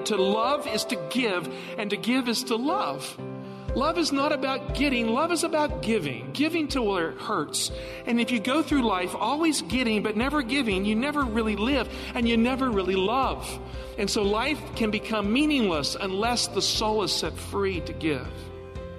Friend, to love is to give, and to give is to love. Love is not about getting, love is about giving. Giving to where it hurts. And if you go through life always getting but never giving, you never really live and you never really love. And so life can become meaningless unless the soul is set free to give.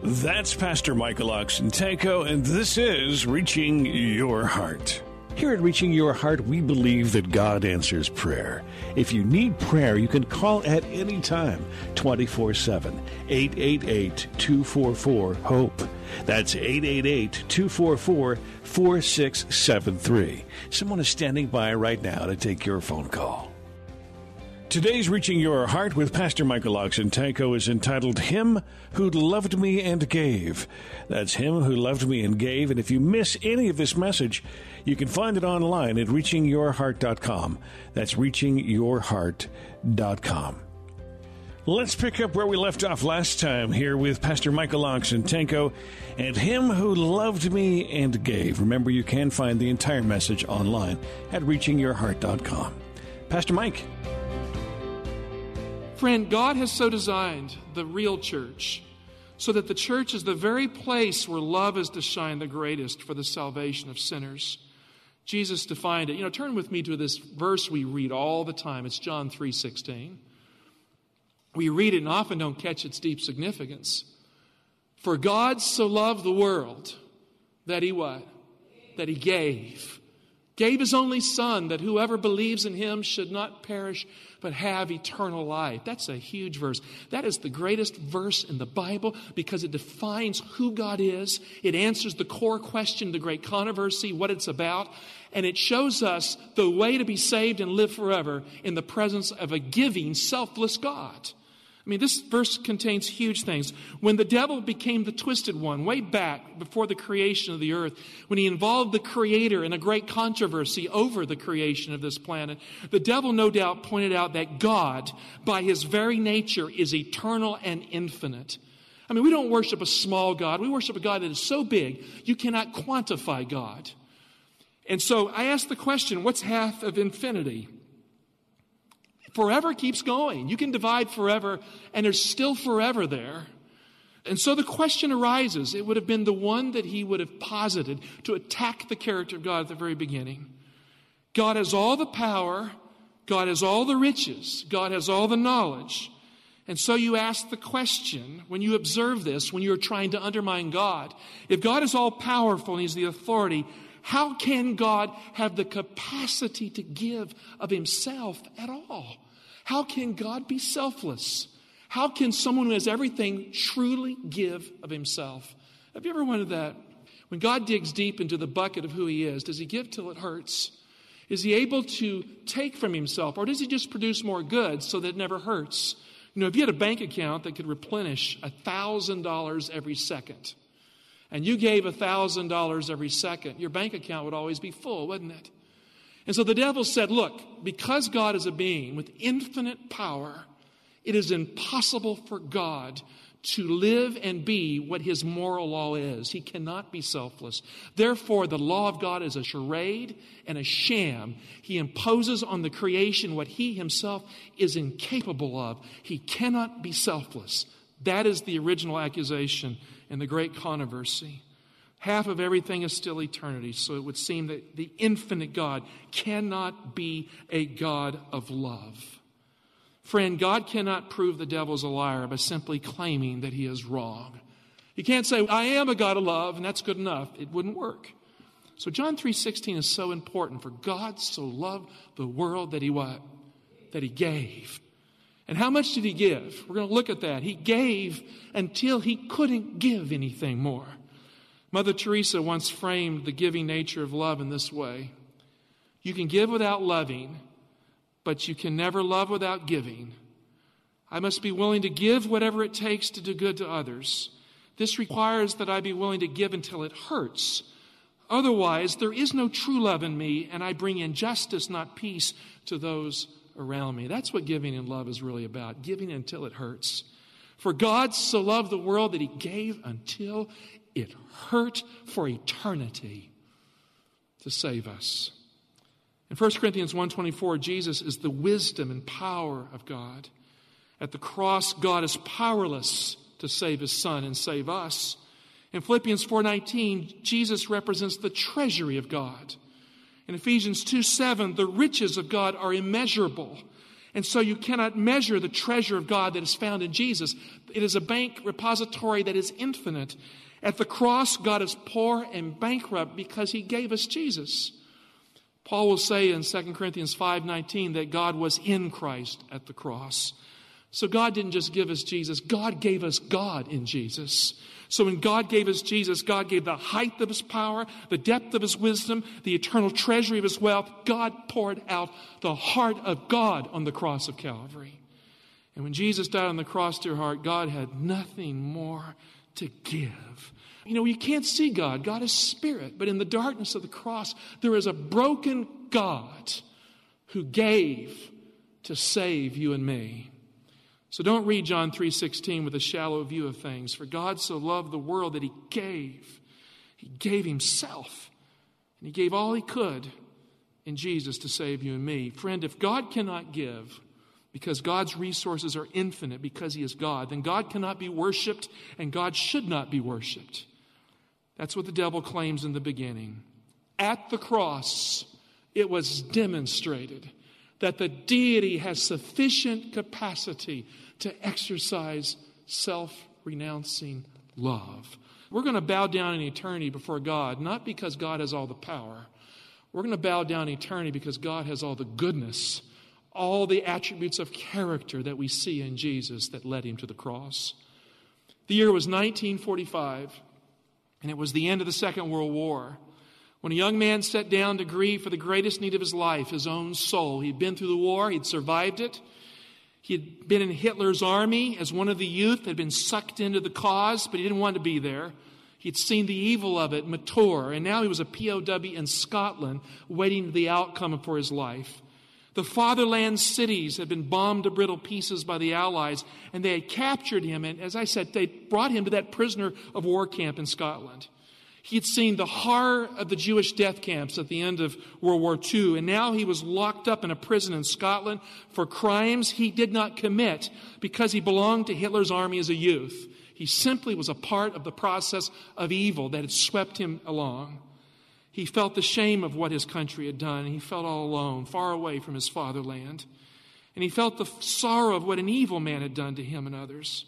That's Pastor Michael Oxentenko, and this is Reaching Your Heart. Here at Reaching Your Heart, we believe that God answers prayer. If you need prayer, you can call at any time 24 7 888 244 HOPE. That's 888 244 4673. Someone is standing by right now to take your phone call. Today's Reaching Your Heart with Pastor Michael Oxentenko is entitled Him Who Loved Me and Gave. That's Him Who Loved Me and Gave. And if you miss any of this message, you can find it online at reachingyourheart.com. That's reachingyourheart.com. Let's pick up where we left off last time here with Pastor Michael Oxentenko and Him Who Loved Me and Gave. Remember, you can find the entire message online at reachingyourheart.com. Pastor Mike. Friend, God has so designed the real church so that the church is the very place where love is to shine the greatest for the salvation of sinners. Jesus defined it. You know, turn with me to this verse we read all the time. It's John 3:16. We read it and often don't catch its deep significance. For God so loved the world that he what? That he gave. Gave his only son that whoever believes in him should not perish but have eternal life. That's a huge verse. That is the greatest verse in the Bible because it defines who God is. It answers the core question, the great controversy, what it's about. And it shows us the way to be saved and live forever in the presence of a giving, selfless God. I mean, this verse contains huge things. When the devil became the twisted one, way back before the creation of the earth, when he involved the creator in a great controversy over the creation of this planet, the devil no doubt pointed out that God, by his very nature, is eternal and infinite. I mean, we don't worship a small God. We worship a God that is so big, you cannot quantify God. And so I ask the question what's half of infinity? Forever keeps going. You can divide forever, and there's still forever there. And so the question arises it would have been the one that he would have posited to attack the character of God at the very beginning. God has all the power, God has all the riches, God has all the knowledge. And so you ask the question when you observe this, when you're trying to undermine God, if God is all powerful and He's the authority, how can God have the capacity to give of Himself at all? How can God be selfless? How can someone who has everything truly give of Himself? Have you ever wondered that? When God digs deep into the bucket of who He is, does He give till it hurts? Is He able to take from Himself, or does He just produce more goods so that it never hurts? You know, if you had a bank account that could replenish $1,000 every second, and you gave $1,000 every second, your bank account would always be full, wouldn't it? And so the devil said, Look, because God is a being with infinite power, it is impossible for God to live and be what his moral law is. He cannot be selfless. Therefore, the law of God is a charade and a sham. He imposes on the creation what he himself is incapable of. He cannot be selfless. That is the original accusation in the great controversy. Half of everything is still eternity, so it would seem that the infinite God cannot be a God of love. Friend, God cannot prove the devil's a liar by simply claiming that he is wrong. He can't say, I am a God of love, and that's good enough. It wouldn't work. So John 3.16 is so important. For God so loved the world that he what? That he gave. And how much did he give? We're going to look at that. He gave until he couldn't give anything more. Mother Teresa once framed the giving nature of love in this way You can give without loving, but you can never love without giving. I must be willing to give whatever it takes to do good to others. This requires that I be willing to give until it hurts. Otherwise, there is no true love in me, and I bring injustice, not peace, to those around me. That's what giving in love is really about giving until it hurts. For God so loved the world that he gave until it hurt for eternity to save us. In 1 Corinthians 1:24, Jesus is the wisdom and power of God. At the cross, God is powerless to save his son and save us. In Philippians 4:19, Jesus represents the treasury of God. In Ephesians 2 7, the riches of God are immeasurable. And so you cannot measure the treasure of God that is found in Jesus. It is a bank repository that is infinite. At the cross, God is poor and bankrupt because he gave us Jesus. Paul will say in 2 Corinthians 5:19 that God was in Christ at the cross. So God didn't just give us Jesus, God gave us God in Jesus. So when God gave us Jesus, God gave the height of his power, the depth of his wisdom, the eternal treasury of his wealth. God poured out the heart of God on the cross of Calvary. And when Jesus died on the cross, dear heart, God had nothing more to give. You know, you can't see God. God is spirit. But in the darkness of the cross, there is a broken God who gave to save you and me. So don't read John 3:16 with a shallow view of things. For God so loved the world that he gave. He gave himself. And he gave all he could in Jesus to save you and me. Friend, if God cannot give because God's resources are infinite because he is God, then God cannot be worshiped and God should not be worshiped. That's what the devil claims in the beginning. At the cross, it was demonstrated that the deity has sufficient capacity to exercise self renouncing love. We're going to bow down in eternity before God, not because God has all the power. We're going to bow down in eternity because God has all the goodness, all the attributes of character that we see in Jesus that led him to the cross. The year was 1945, and it was the end of the Second World War. When a young man sat down to grieve for the greatest need of his life, his own soul, he'd been through the war, he'd survived it. He had been in Hitler's army as one of the youth, had been sucked into the cause, but he didn't want to be there. He'd seen the evil of it mature, and now he was a POW in Scotland, waiting the outcome for his life. The fatherland cities had been bombed to brittle pieces by the Allies, and they had captured him. And as I said, they brought him to that prisoner of war camp in Scotland. He had seen the horror of the Jewish death camps at the end of World War II, and now he was locked up in a prison in Scotland for crimes he did not commit because he belonged to Hitler's army as a youth. He simply was a part of the process of evil that had swept him along. He felt the shame of what his country had done, and he felt all alone, far away from his fatherland. And he felt the sorrow of what an evil man had done to him and others.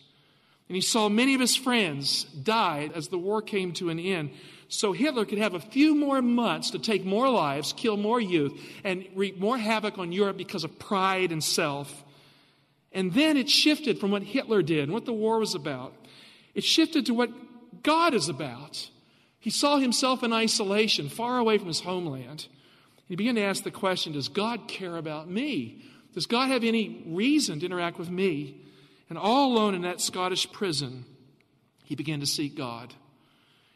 And he saw many of his friends died as the war came to an end. So Hitler could have a few more months to take more lives, kill more youth, and wreak more havoc on Europe because of pride and self. And then it shifted from what Hitler did and what the war was about. It shifted to what God is about. He saw himself in isolation, far away from his homeland. He began to ask the question Does God care about me? Does God have any reason to interact with me? And all alone in that Scottish prison, he began to seek God.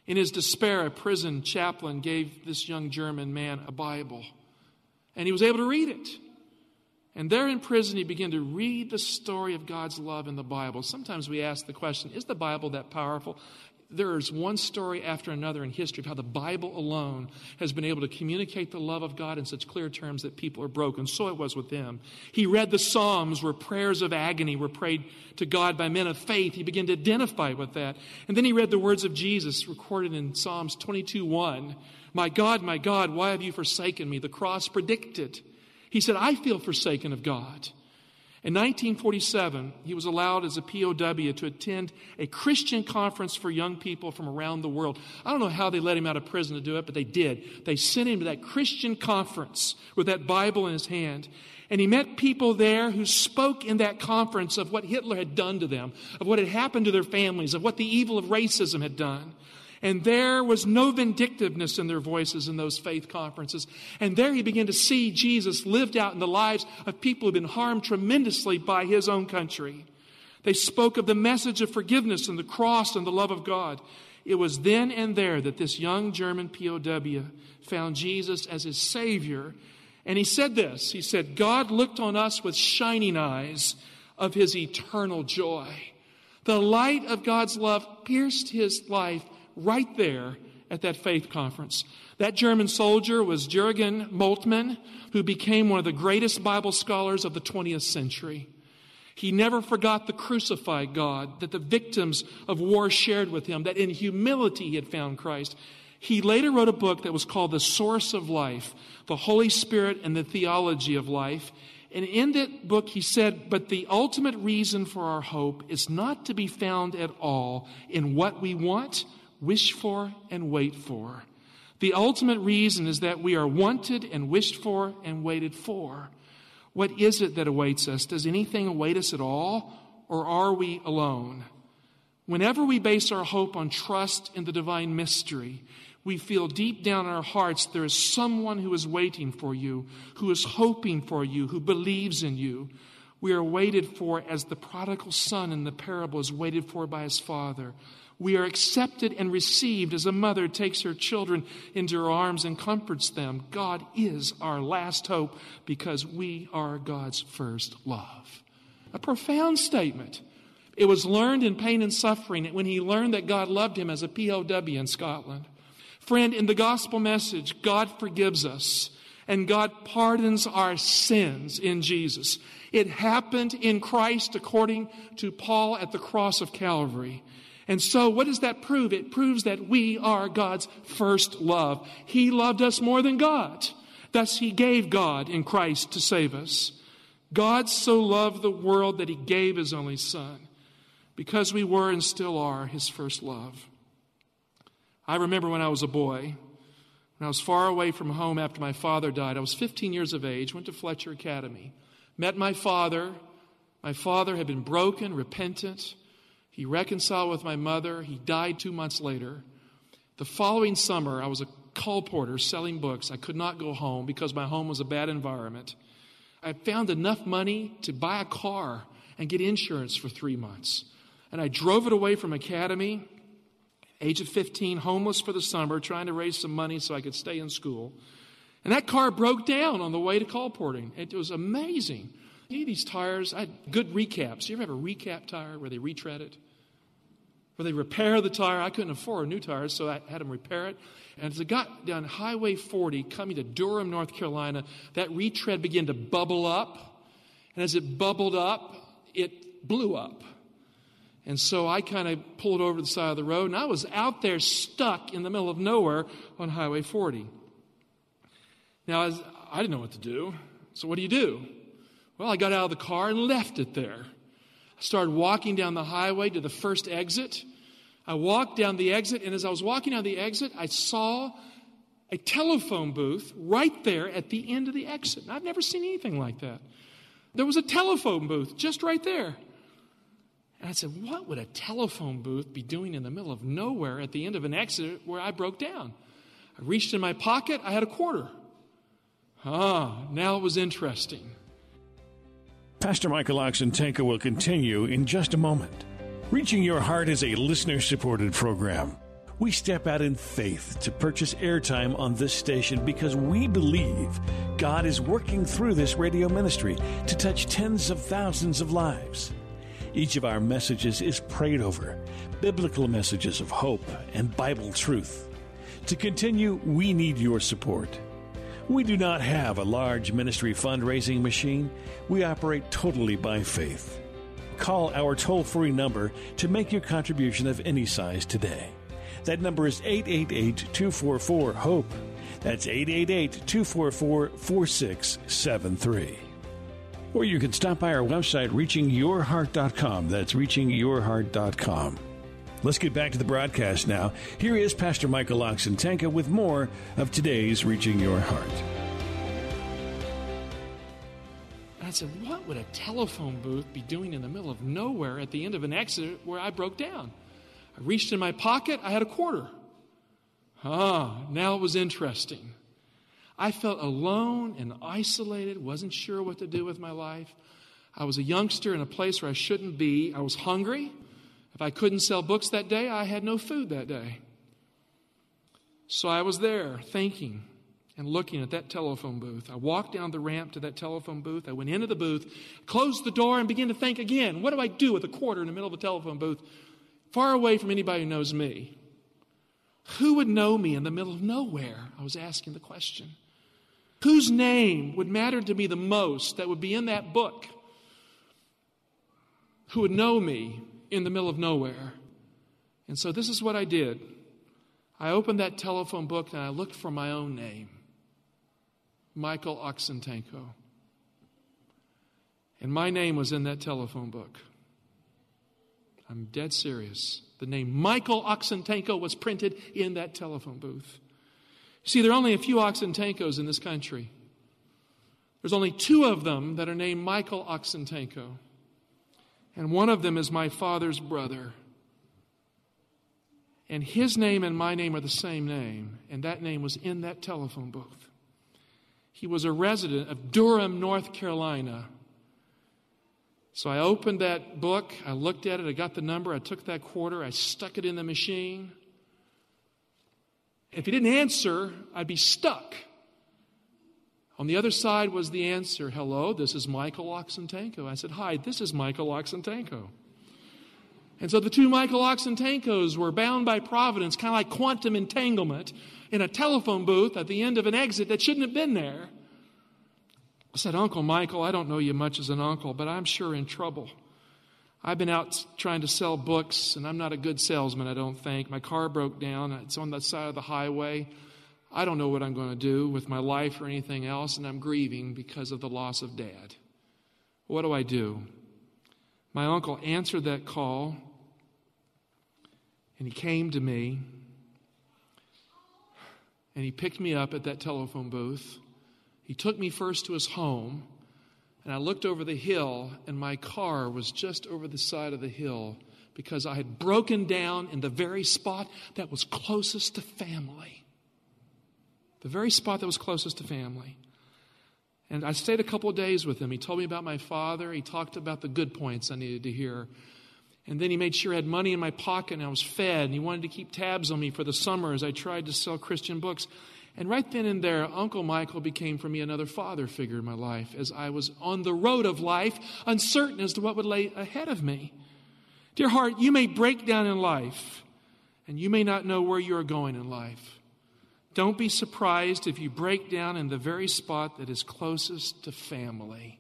In his despair, a prison chaplain gave this young German man a Bible, and he was able to read it. And there in prison, he began to read the story of God's love in the Bible. Sometimes we ask the question is the Bible that powerful? There is one story after another in history of how the Bible alone has been able to communicate the love of God in such clear terms that people are broken. So it was with him. He read the Psalms where prayers of agony were prayed to God by men of faith. He began to identify with that. And then he read the words of Jesus recorded in Psalms 22 1. My God, my God, why have you forsaken me? The cross predicted. He said, I feel forsaken of God. In 1947, he was allowed as a POW to attend a Christian conference for young people from around the world. I don't know how they let him out of prison to do it, but they did. They sent him to that Christian conference with that Bible in his hand. And he met people there who spoke in that conference of what Hitler had done to them, of what had happened to their families, of what the evil of racism had done. And there was no vindictiveness in their voices in those faith conferences. And there he began to see Jesus lived out in the lives of people who had been harmed tremendously by his own country. They spoke of the message of forgiveness and the cross and the love of God. It was then and there that this young German POW found Jesus as his Savior. And he said this He said, God looked on us with shining eyes of his eternal joy. The light of God's love pierced his life right there at that faith conference. That German soldier was Jürgen Moltmann, who became one of the greatest Bible scholars of the 20th century. He never forgot the crucified God that the victims of war shared with him, that in humility he had found Christ. He later wrote a book that was called The Source of Life, the Holy Spirit and the Theology of Life. And in that book, he said, But the ultimate reason for our hope is not to be found at all in what we want wish for, and wait for. The ultimate reason is that we are wanted and wished for and waited for. What is it that awaits us? Does anything await us at all? Or are we alone? Whenever we base our hope on trust in the divine mystery, we feel deep down in our hearts there is someone who is waiting for you, who is hoping for you, who believes in you. We are waited for as the prodigal son in the parable is waited for by his father. We are accepted and received as a mother takes her children into her arms and comforts them. God is our last hope because we are God's first love. A profound statement. It was learned in pain and suffering when he learned that God loved him as a POW in Scotland. Friend, in the gospel message, God forgives us and God pardons our sins in Jesus. It happened in Christ according to Paul at the cross of Calvary. And so, what does that prove? It proves that we are God's first love. He loved us more than God. Thus, He gave God in Christ to save us. God so loved the world that He gave His only Son because we were and still are His first love. I remember when I was a boy, when I was far away from home after my father died, I was 15 years of age, went to Fletcher Academy, met my father. My father had been broken, repentant. He reconciled with my mother. He died two months later. The following summer, I was a colporteur selling books. I could not go home because my home was a bad environment. I found enough money to buy a car and get insurance for three months. And I drove it away from Academy, age of 15, homeless for the summer, trying to raise some money so I could stay in school. And that car broke down on the way to colporting. It was amazing. these tires, I had good recaps. You ever have a recap tire where they retread it? Where they repair the tire. I couldn't afford a new tire, so I had them repair it. And as it got down Highway 40, coming to Durham, North Carolina, that retread began to bubble up. And as it bubbled up, it blew up. And so I kind of pulled over to the side of the road, and I was out there stuck in the middle of nowhere on Highway 40. Now, I, I didn't know what to do. So, what do you do? Well, I got out of the car and left it there. I started walking down the highway to the first exit. I walked down the exit, and as I was walking down the exit, I saw a telephone booth right there at the end of the exit. I've never seen anything like that. There was a telephone booth just right there. And I said, What would a telephone booth be doing in the middle of nowhere at the end of an exit where I broke down? I reached in my pocket, I had a quarter. Ah, now it was interesting. Pastor Michael Oxentenko will continue in just a moment. Reaching Your Heart is a listener supported program. We step out in faith to purchase airtime on this station because we believe God is working through this radio ministry to touch tens of thousands of lives. Each of our messages is prayed over, biblical messages of hope and Bible truth. To continue, we need your support. We do not have a large ministry fundraising machine. We operate totally by faith. Call our toll free number to make your contribution of any size today. That number is 888 244 HOPE. That's 888 244 4673. Or you can stop by our website, reachingyourheart.com. That's reachingyourheart.com. Let's get back to the broadcast now. Here is Pastor Michael Oxentenko with more of today's Reaching Your Heart. I said, What would a telephone booth be doing in the middle of nowhere at the end of an exit where I broke down? I reached in my pocket, I had a quarter. Ah, now it was interesting. I felt alone and isolated, wasn't sure what to do with my life. I was a youngster in a place where I shouldn't be. I was hungry. If I couldn't sell books that day, I had no food that day. So I was there thinking and looking at that telephone booth. I walked down the ramp to that telephone booth. I went into the booth, closed the door, and began to think again what do I do with a quarter in the middle of a telephone booth, far away from anybody who knows me? Who would know me in the middle of nowhere? I was asking the question. Whose name would matter to me the most that would be in that book? Who would know me in the middle of nowhere? And so this is what I did. I opened that telephone book and I looked for my own name Michael Oxentenko. And my name was in that telephone book. I'm dead serious. The name Michael Oxentenko was printed in that telephone booth. See, there are only a few Oxentenkos in this country. There's only two of them that are named Michael Oxentenko. And one of them is my father's brother. And his name and my name are the same name. And that name was in that telephone booth. He was a resident of Durham, North Carolina. So I opened that book, I looked at it, I got the number, I took that quarter, I stuck it in the machine. If he didn't answer, I'd be stuck. On the other side was the answer Hello, this is Michael Oxentenko. I said, Hi, this is Michael Oxentenko. And so the two Michael Oxentenkos were bound by providence, kind of like quantum entanglement, in a telephone booth at the end of an exit that shouldn't have been there. I said, Uncle Michael, I don't know you much as an uncle, but I'm sure in trouble. I've been out trying to sell books, and I'm not a good salesman, I don't think. My car broke down, it's on the side of the highway. I don't know what I'm going to do with my life or anything else, and I'm grieving because of the loss of dad. What do I do? My uncle answered that call, and he came to me, and he picked me up at that telephone booth. He took me first to his home, and I looked over the hill, and my car was just over the side of the hill because I had broken down in the very spot that was closest to family. The very spot that was closest to family. And I stayed a couple of days with him. He told me about my father. He talked about the good points I needed to hear. And then he made sure I had money in my pocket and I was fed. And he wanted to keep tabs on me for the summer as I tried to sell Christian books. And right then and there, Uncle Michael became for me another father figure in my life as I was on the road of life, uncertain as to what would lay ahead of me. Dear heart, you may break down in life, and you may not know where you are going in life. Don't be surprised if you break down in the very spot that is closest to family.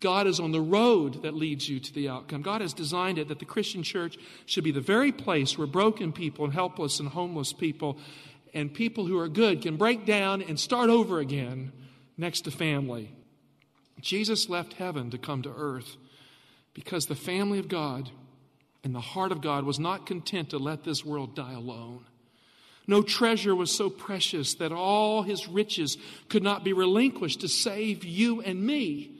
God is on the road that leads you to the outcome. God has designed it that the Christian church should be the very place where broken people and helpless and homeless people and people who are good can break down and start over again next to family. Jesus left heaven to come to earth because the family of God and the heart of God was not content to let this world die alone. No treasure was so precious that all his riches could not be relinquished to save you and me.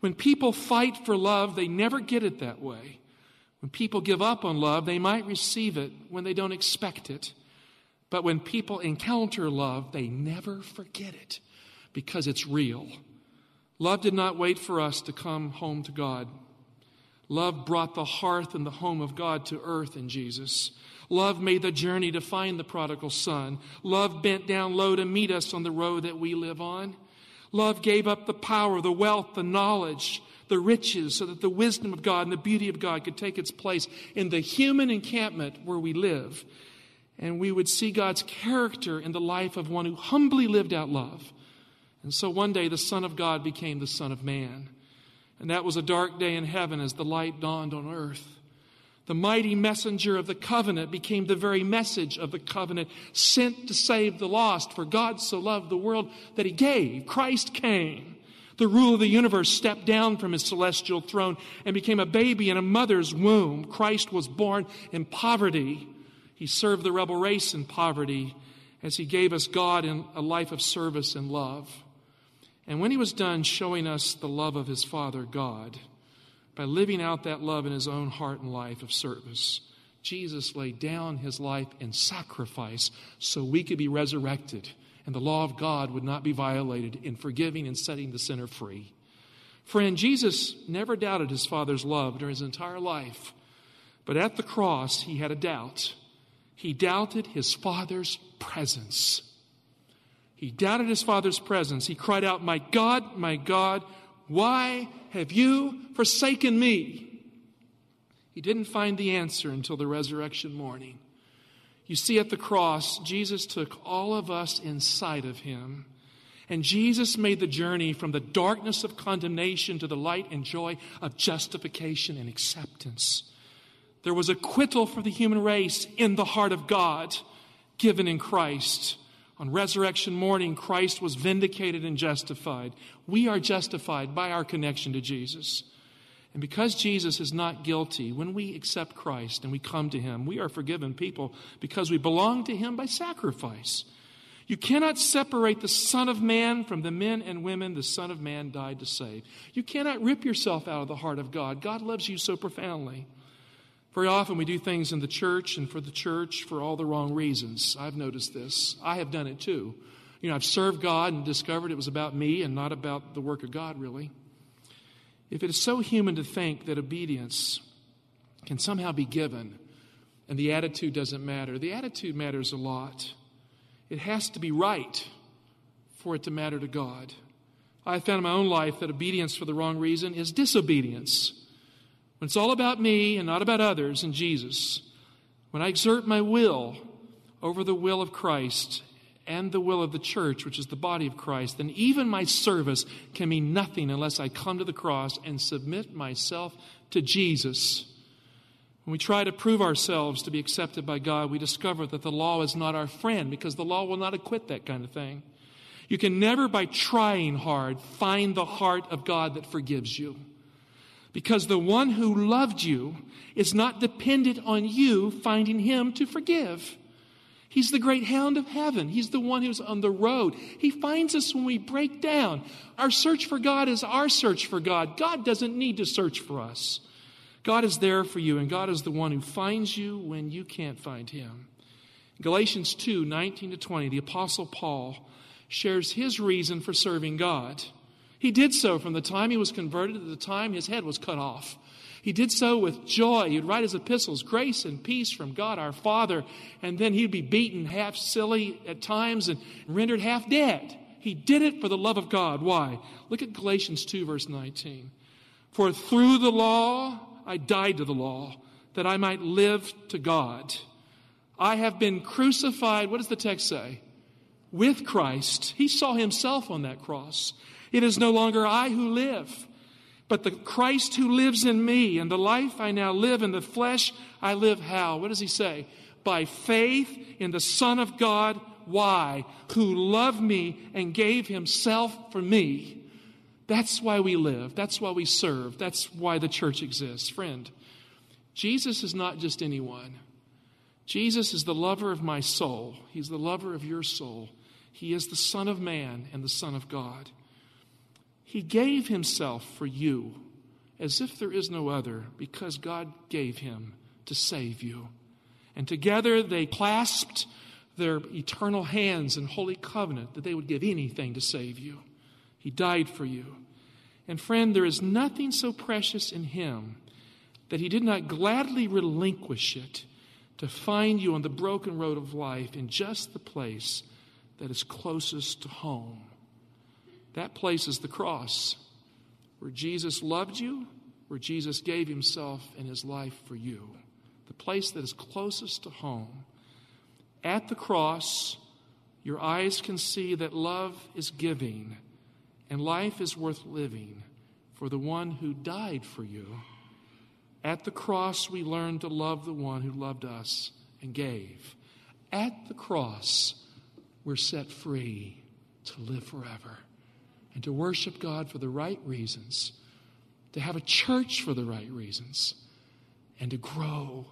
When people fight for love, they never get it that way. When people give up on love, they might receive it when they don't expect it. But when people encounter love, they never forget it because it's real. Love did not wait for us to come home to God. Love brought the hearth and the home of God to earth in Jesus. Love made the journey to find the prodigal son. Love bent down low to meet us on the road that we live on. Love gave up the power, the wealth, the knowledge, the riches, so that the wisdom of God and the beauty of God could take its place in the human encampment where we live and we would see God's character in the life of one who humbly lived out love. And so one day the Son of God became the Son of Man. And that was a dark day in heaven as the light dawned on earth. The mighty messenger of the covenant became the very message of the covenant, sent to save the lost. For God so loved the world that he gave. Christ came. The ruler of the universe stepped down from his celestial throne and became a baby in a mother's womb. Christ was born in poverty he served the rebel race in poverty as he gave us God in a life of service and love. And when he was done showing us the love of his Father God, by living out that love in his own heart and life of service, Jesus laid down his life in sacrifice so we could be resurrected and the law of God would not be violated in forgiving and setting the sinner free. Friend, Jesus never doubted his Father's love during his entire life, but at the cross he had a doubt. He doubted his Father's presence. He doubted his Father's presence. He cried out, My God, my God, why have you forsaken me? He didn't find the answer until the resurrection morning. You see, at the cross, Jesus took all of us inside of him. And Jesus made the journey from the darkness of condemnation to the light and joy of justification and acceptance. There was acquittal for the human race in the heart of God given in Christ. On resurrection morning, Christ was vindicated and justified. We are justified by our connection to Jesus. And because Jesus is not guilty, when we accept Christ and we come to Him, we are forgiven people because we belong to Him by sacrifice. You cannot separate the Son of Man from the men and women the Son of Man died to save. You cannot rip yourself out of the heart of God. God loves you so profoundly. Very often we do things in the church and for the church for all the wrong reasons. I've noticed this. I have done it too. You know, I've served God and discovered it was about me and not about the work of God, really. If it is so human to think that obedience can somehow be given and the attitude doesn't matter, the attitude matters a lot. It has to be right for it to matter to God. I found in my own life that obedience for the wrong reason is disobedience. When it's all about me and not about others and Jesus, when I exert my will over the will of Christ and the will of the church, which is the body of Christ, then even my service can mean nothing unless I come to the cross and submit myself to Jesus. When we try to prove ourselves to be accepted by God, we discover that the law is not our friend because the law will not acquit that kind of thing. You can never, by trying hard, find the heart of God that forgives you. Because the one who loved you is not dependent on you finding him to forgive. He's the great hound of heaven. He's the one who's on the road. He finds us when we break down. Our search for God is our search for God. God doesn't need to search for us. God is there for you, and God is the one who finds you when you can't find him. Galatians 2 19 to 20, the Apostle Paul shares his reason for serving God. He did so from the time he was converted to the time his head was cut off. He did so with joy. He'd write his epistles, grace and peace from God our Father, and then he'd be beaten half silly at times and rendered half dead. He did it for the love of God. Why? Look at Galatians 2, verse 19. For through the law I died to the law, that I might live to God. I have been crucified, what does the text say? With Christ. He saw himself on that cross. It is no longer I who live but the Christ who lives in me and the life I now live in the flesh, I live how? What does he say? By faith in the Son of God. Why? Who loved me and gave himself for me. That's why we live. That's why we serve. That's why the church exists. Friend, Jesus is not just anyone. Jesus is the lover of my soul. He's the lover of your soul. He is the Son of Man and the Son of God. He gave himself for you as if there is no other because God gave him to save you. And together they clasped their eternal hands in holy covenant that they would give anything to save you. He died for you. And friend, there is nothing so precious in him that he did not gladly relinquish it to find you on the broken road of life in just the place that is closest to home. That place is the cross, where Jesus loved you, where Jesus gave himself and his life for you. The place that is closest to home. At the cross, your eyes can see that love is giving and life is worth living for the one who died for you. At the cross, we learn to love the one who loved us and gave. At the cross, we're set free to live forever and to worship God for the right reasons, to have a church for the right reasons, and to grow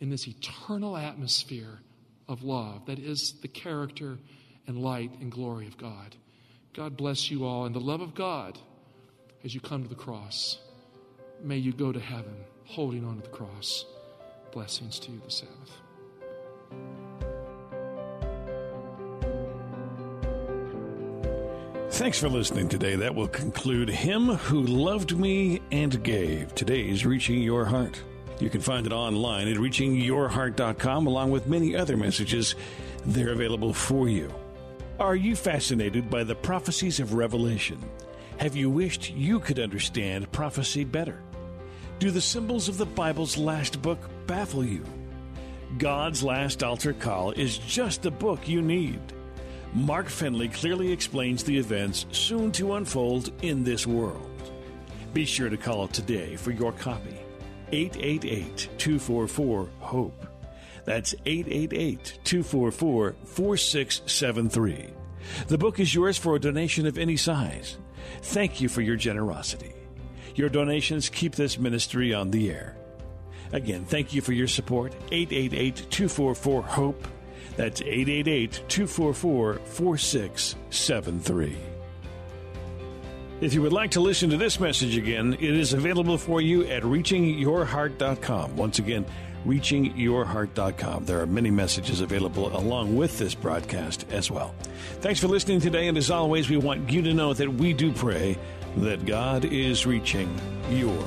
in this eternal atmosphere of love that is the character and light and glory of God. God bless you all. And the love of God as you come to the cross. May you go to heaven holding on to the cross. Blessings to you this Sabbath. Thanks for listening today. That will conclude Him Who Loved Me and Gave. Today's Reaching Your Heart. You can find it online at reachingyourheart.com along with many other messages. They're available for you. Are you fascinated by the prophecies of Revelation? Have you wished you could understand prophecy better? Do the symbols of the Bible's last book baffle you? God's Last Altar Call is just the book you need. Mark Finley clearly explains the events soon to unfold in this world. Be sure to call today for your copy. 888 244 HOPE. That's 888 244 4673. The book is yours for a donation of any size. Thank you for your generosity. Your donations keep this ministry on the air. Again, thank you for your support. 888 244 HOPE. That's 888 244 4673. If you would like to listen to this message again, it is available for you at reachingyourheart.com. Once again, reachingyourheart.com. There are many messages available along with this broadcast as well. Thanks for listening today, and as always, we want you to know that we do pray that God is reaching your